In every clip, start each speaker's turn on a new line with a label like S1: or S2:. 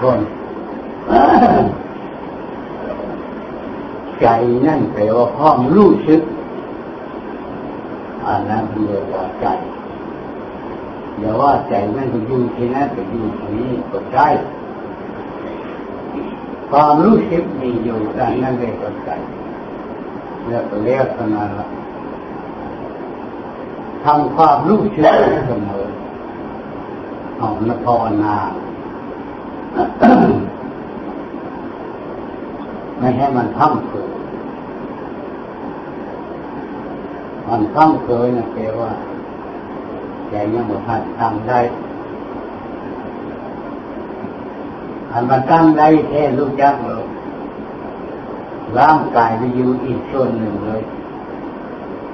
S1: คนใจนั่นแปลว่าห้องรู้ชึกอันนั้นเรียกว่าใจอย่าว่าใจมันจะอยู่ที่นั่นไปอยู่ที่นี้ก็ใช่ความรู้สึกมีอยู่ดังนั้นเรียกว่าใจเรียกเรียกขนาดละทำความรู้สึกเสมอของนภาวนา ไม่ให้มันท่ำเกิดมันท่ำเกิดนะแปลว่าใจยังบ่ทันทำได้อันมันตั้งได้แค่ลูกยักษ์เลยร่างกายไปอยู่อีกส่วนหนึ่งเลย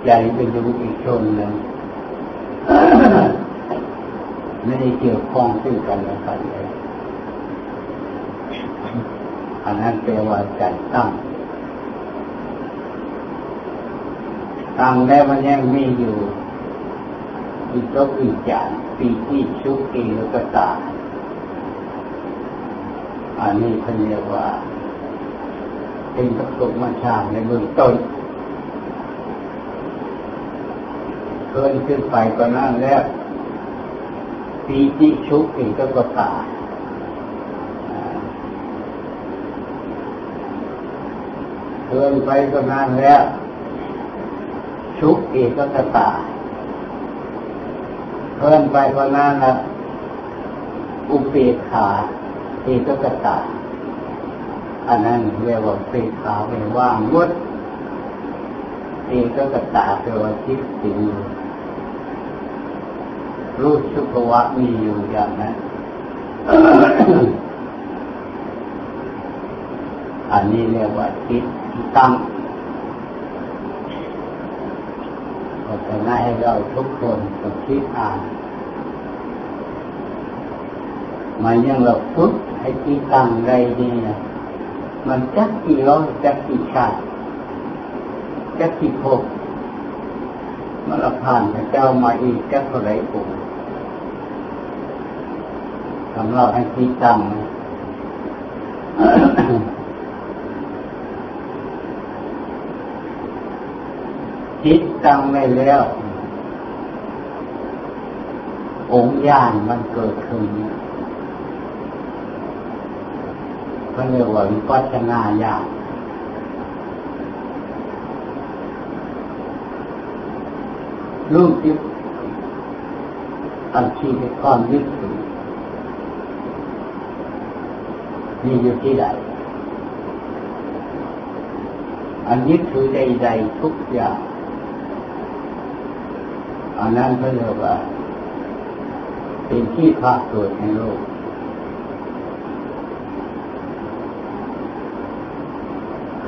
S1: ใจไปอยู่อีกส่วนหนึ่งไม่ได้เกี่ยวข้องซึ่งกันและกันเลย อันนั้นแปลว่าใจตั้ง ตั้งแล้วมันยังมีอยู่อีกก็อีจานปีที่ชุกอีแล้วก็ตาอันนี้เขาเรียกว่า เป็นประสบมาชาในเบื้องต้นเกินขึ้นไปก็นั่งแล้วปีที่ชุกอีก็ก็ตา เกินไปก็นั่งแล้วชุกอีกก็กระตาเพิ่นไปก็นั่นละอุเปขาเอกกตาอันนั้นเรียกว่าเปขาเป็นว่างงดเอกกตาแปลว่าคิดถึงรู้สุขวะมีอยู่อย่างนั้น อันนี้เรียกว่าคิดตั้งก็จะให้เราทุกคนต้องคิดอ่านมันยังเราพุทธให้ที่ตั้งใดดีนะมันจักกี่ร้อยจักกี่ชาติจักกี่ภพมันละผ่านพระเจ้ามาอีกจักเท่าไรปู่สำหรับให้ที่ตั้ง จิตตั้งไว้แล้ว องค์ญาณมันเกิดขึ้นเขาเรียกว่าวิปัสสนาญาณรูปยึดอันที่เป็นความยึดถือมีอยู่ที่ใดอันยึดถือใดๆทุกอย่าง อันนั้นก็เรียกว่าเป็นที่พาเกิดในโลก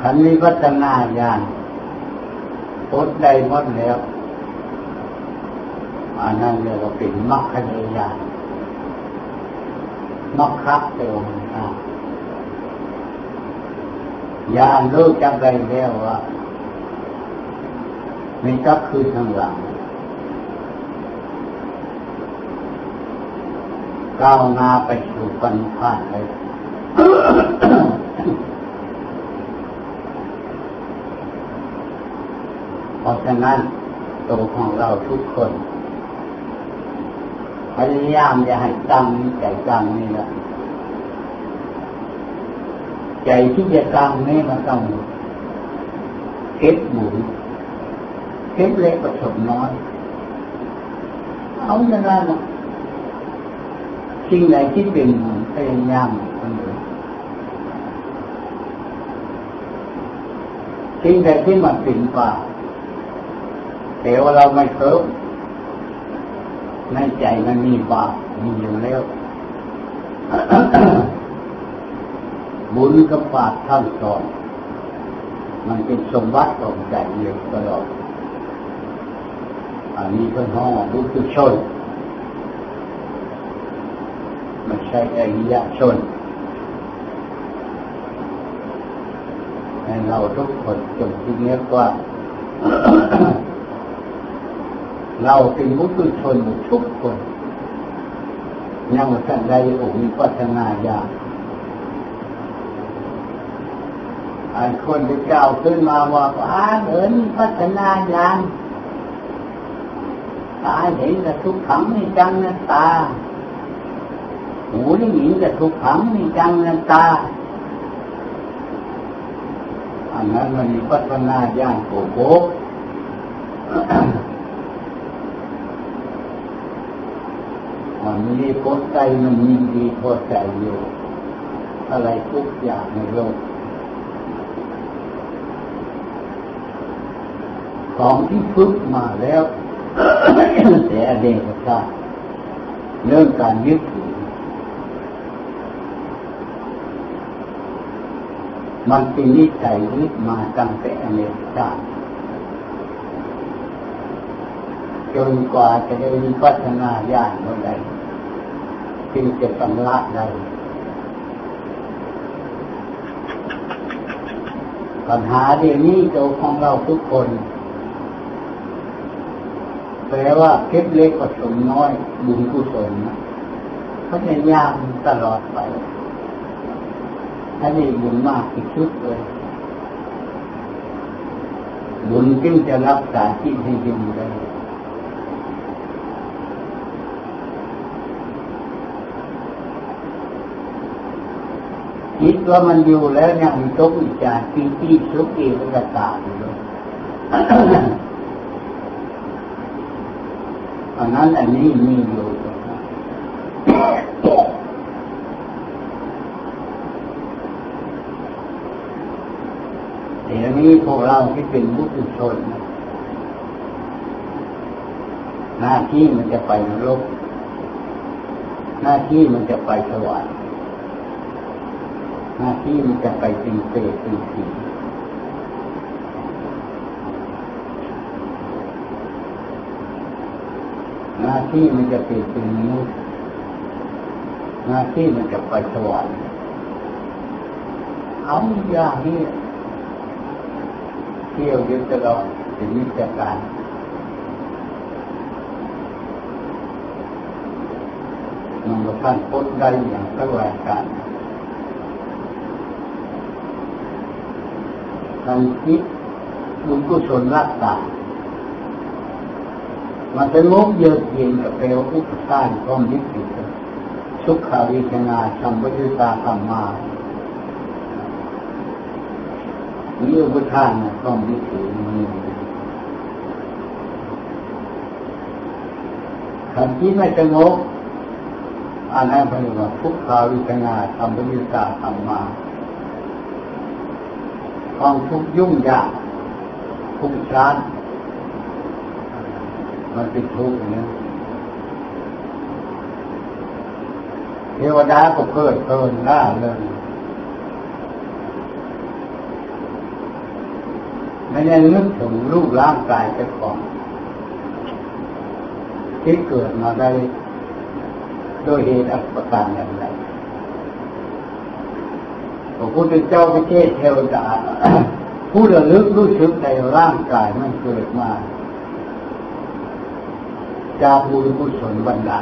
S1: ขันวิวัฒนาญาณพดได้หมดแล้วอันนั้นเรียกว่าเป็นมรรคญาณมรรคเต็มญาณรู้จักได้แล้วว่าไม่ก็คือทางหลัง ก้าวหน้าไปสู่ปัญญาเลยเพราะฉะนั้นตัวของเราทุกคนพยายามจะให้ตั้งใจตั้งนี่แหละใจที่จะตั้งนี่มันต้องเก็บหมุนเก็บเล็กผสมน้อย เอาอย่างนั้น สิ่งใดที่เป็นพยายามมันเลยสิ่งใดที่มันเป็นป่าแต่ว่าเราไม่เคิมในใจมันมีบาปมีอยู่แล้ว บุญกับบาปทั้งสองมันเป็นสมบัติของใจอยู่ตลอดอันนี้เป็นห้องบุญชน ไม่ใช่อริยชนให้เราทุกคนจงที่นี้ว่า เราเป็นมุตุชนทุกคนยังสันได้อุมีพัฒนาญาอันคนที่เจ้าขึ้นมาว่าอ้าเอินพัฒนาญาณตาเห็นแต่ทุกขังในจังนะตา หูได้ยินแต่ทุกขังในจังนันตา อันนั้นมันมีพัฒนาญาณโกโก้มันมีพสใจมันมีดีพสใจอยู่ อะไรทุกอย่างในโลกของที่ฝึกมาแล้วแต่อดีตชาติเรื่องการยึดถือ มันเป็นนิสัยยึดมาตั้งแต่อเนกาจนกว่าจะได้พัฒนาญาณเมื่อใดจึงจะสำลักได้ปัญหาเดี๋ยวนี้ตัวของเราทุกคน แปลว่าเก็บเล็กผสมน้อย บุญกุศลนะพยายามตลอดไป ถ้าได้บุญมากที่สุดเลยบุญจึงจะรักษาจิตให้อยู่ได้คิดว่ามันอยู่แล้วเนี่ยมีตกอิจารปีติสุขเอกกตาอยู่เลยอันนั้นอันนี้มีอยู่เดี๋ยว นี้พวกเราที่เป็นบุคคลหน้าที่มันจะไปนรก หน้าที่มันจะไปสวรรค์หน้าที่มันจะไปเป็นเปรตเป็นผีหน้าที่มันจะเป็นเป็นมนุษย์หน้าที่มันจะไปสวรรค์เอาอย่างนี้ เที่ยวยึดตลอดเป็นนิจการมันก็ท่านพ้นได้อย่างสักรายการทำคิดบุญกุศลรักษามันเป็นงบเยอะเย็นกับเปลวอุปทานความยึดติดสุขาวิชนาสัมปยุตาธรรมา มีอุปทานความยึดถือมีคำที่ไม่สงบอันนั้นเป็นว่าทุกขาวิชนาสัมปยุตาธรรมาความทุกยุ่งยากทุกข์ชานมันเป็นทุกข์นี่ยเทวดาก็เกิดเกินหน้าเลย ไม่ได้นึกถึงรูปร่างกายเจ้าของที่เกิดมาได้โดยเหตุอัปการอย่างไรพระพุทธเจ้าประเทศเทวดาผู้ระลึกรู้สึกในร่างกายมันเกิดมา จากบุญกุศลบรรดา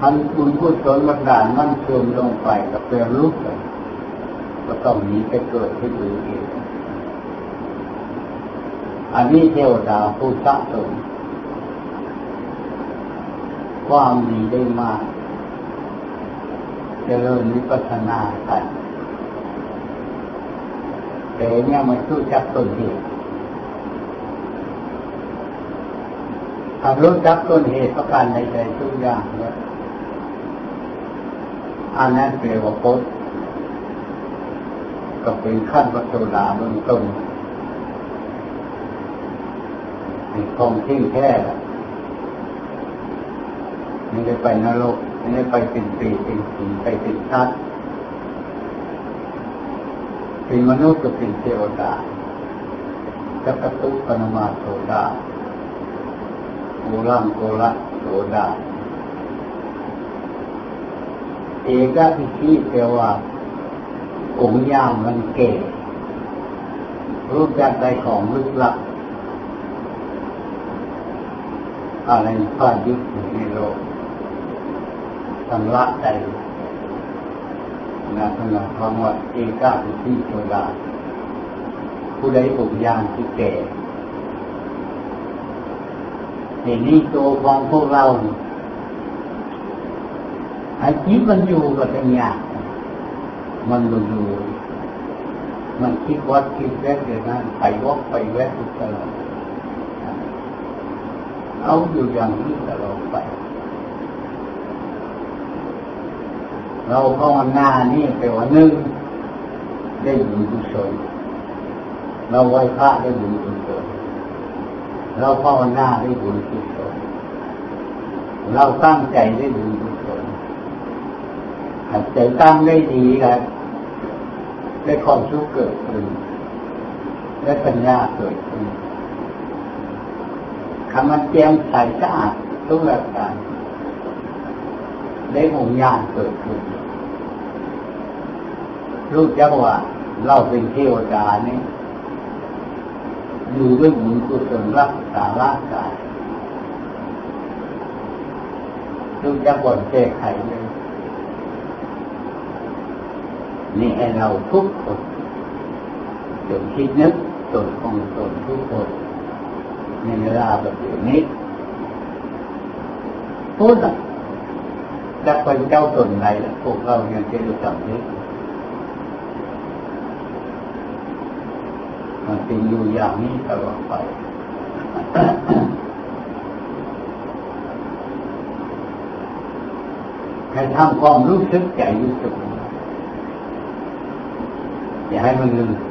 S1: คันบุญกุศลบรรดามันเสื่อมลงไปกับเปลลุกเลยก็ต้องหนีไปเกิดที่อื่นอีกอันนี้เทวดาผู้สะสมความดีได้มากจเจริญวิปัสสนากันแต่เนี่ยมันรู้จักต้นเหตุถ้ารู้จักต้นเหตุประการใดๆทุกอย่างเนี่ย อันนั้นเปลว่าพุทก็เป็นขั้นปัจจุบันเบื้องต้นในคงที่แค่ไม่ได้ไปนรกไม่ได้ไปเป็นปีเป็นผีไปเป็นทัดเป็นมนุษย์ก็เป็นเทวดาจักรตุปนมาโสดาโอรังโกละโสดา เอกาพิชีแปลว่าองค์ยามมันเก่รู้จักได้ของลึกลับอะไรพายุในโลกชำระใจนะขณะคำว่าเอกาทิที่โซดาผู้ใดบุญญาณที่แก่เห็นนี่ตัวของพวกเรา ไอ้จิตมันอยู่กับปัญญามันอยู่ มันคิดวัดคิดแวะอย่างนั้นไปวอกไปแวะทุกตลอดเอาอยู่อย่างนี้ตลอดไป เราภาวนานี่แปลว่าหนึ่งได้บุญกุศลเราไหว้พระได้บุญกุศลเราภาวนาได้บุญกุศลเราตั้งใจได้บุญกุ ศลหากใจตั้งได้ดีครับได้ความสุขเกิดขึ้นได้ปัญญาเกิดขึ้นคำมันแจ่มใสสะอาดทุกประการได้หงญาณเกิดขึ้นรู้จักว่าเราเป็นเทวดานี่อยู่ด้วยบุญกุศลรักษาร่างกายรู้จักบ่นแก้ไขเลย นี่ให้เราทุกคนจนคิดนึกตนของตนทุกคนในเวลาแบบนี้พูดจะเป็นเจ้าตนไหนพวกเรายังจะรู้จักนี้มันเป็นอยู่อย่างนี้ตลอดไปใครทำความรู้สึกใจรู้สึก อ